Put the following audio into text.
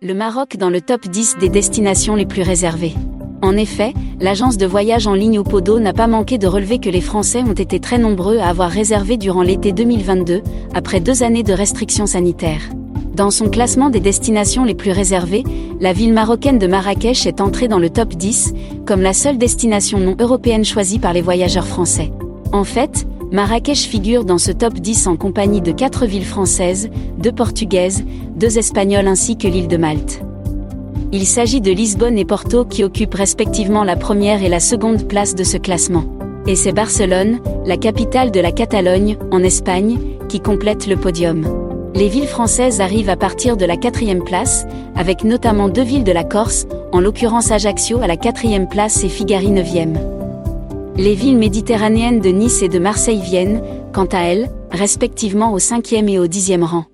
Le Maroc dans le top 10 des destinations les plus réservées. En effet, l'agence de voyage en ligne Opodo n'a pas manqué de relever que les Français ont été très nombreux à avoir réservé durant l'été 2022, après deux années de restrictions sanitaires. Dans son classement des destinations les plus réservées, la ville marocaine de Marrakech est entrée dans le top 10, comme la seule destination non européenne choisie par les voyageurs français. En fait, Marrakech figure dans ce top 10 en compagnie de quatre villes françaises, deux portugaises, deux espagnoles ainsi que l'île de Malte. Il s'agit de Lisbonne et Porto qui occupent respectivement la première et la seconde place de ce classement. Et c'est Barcelone, la capitale de la Catalogne, en Espagne, qui complète le podium. Les villes françaises arrivent à partir de la quatrième place, avec notamment deux villes de la Corse, en l'occurrence Ajaccio à la quatrième place et Figari neuvième. Les villes méditerranéennes de Nice et de Marseille viennent, quant à elles, respectivement au cinquième et au dixième rang.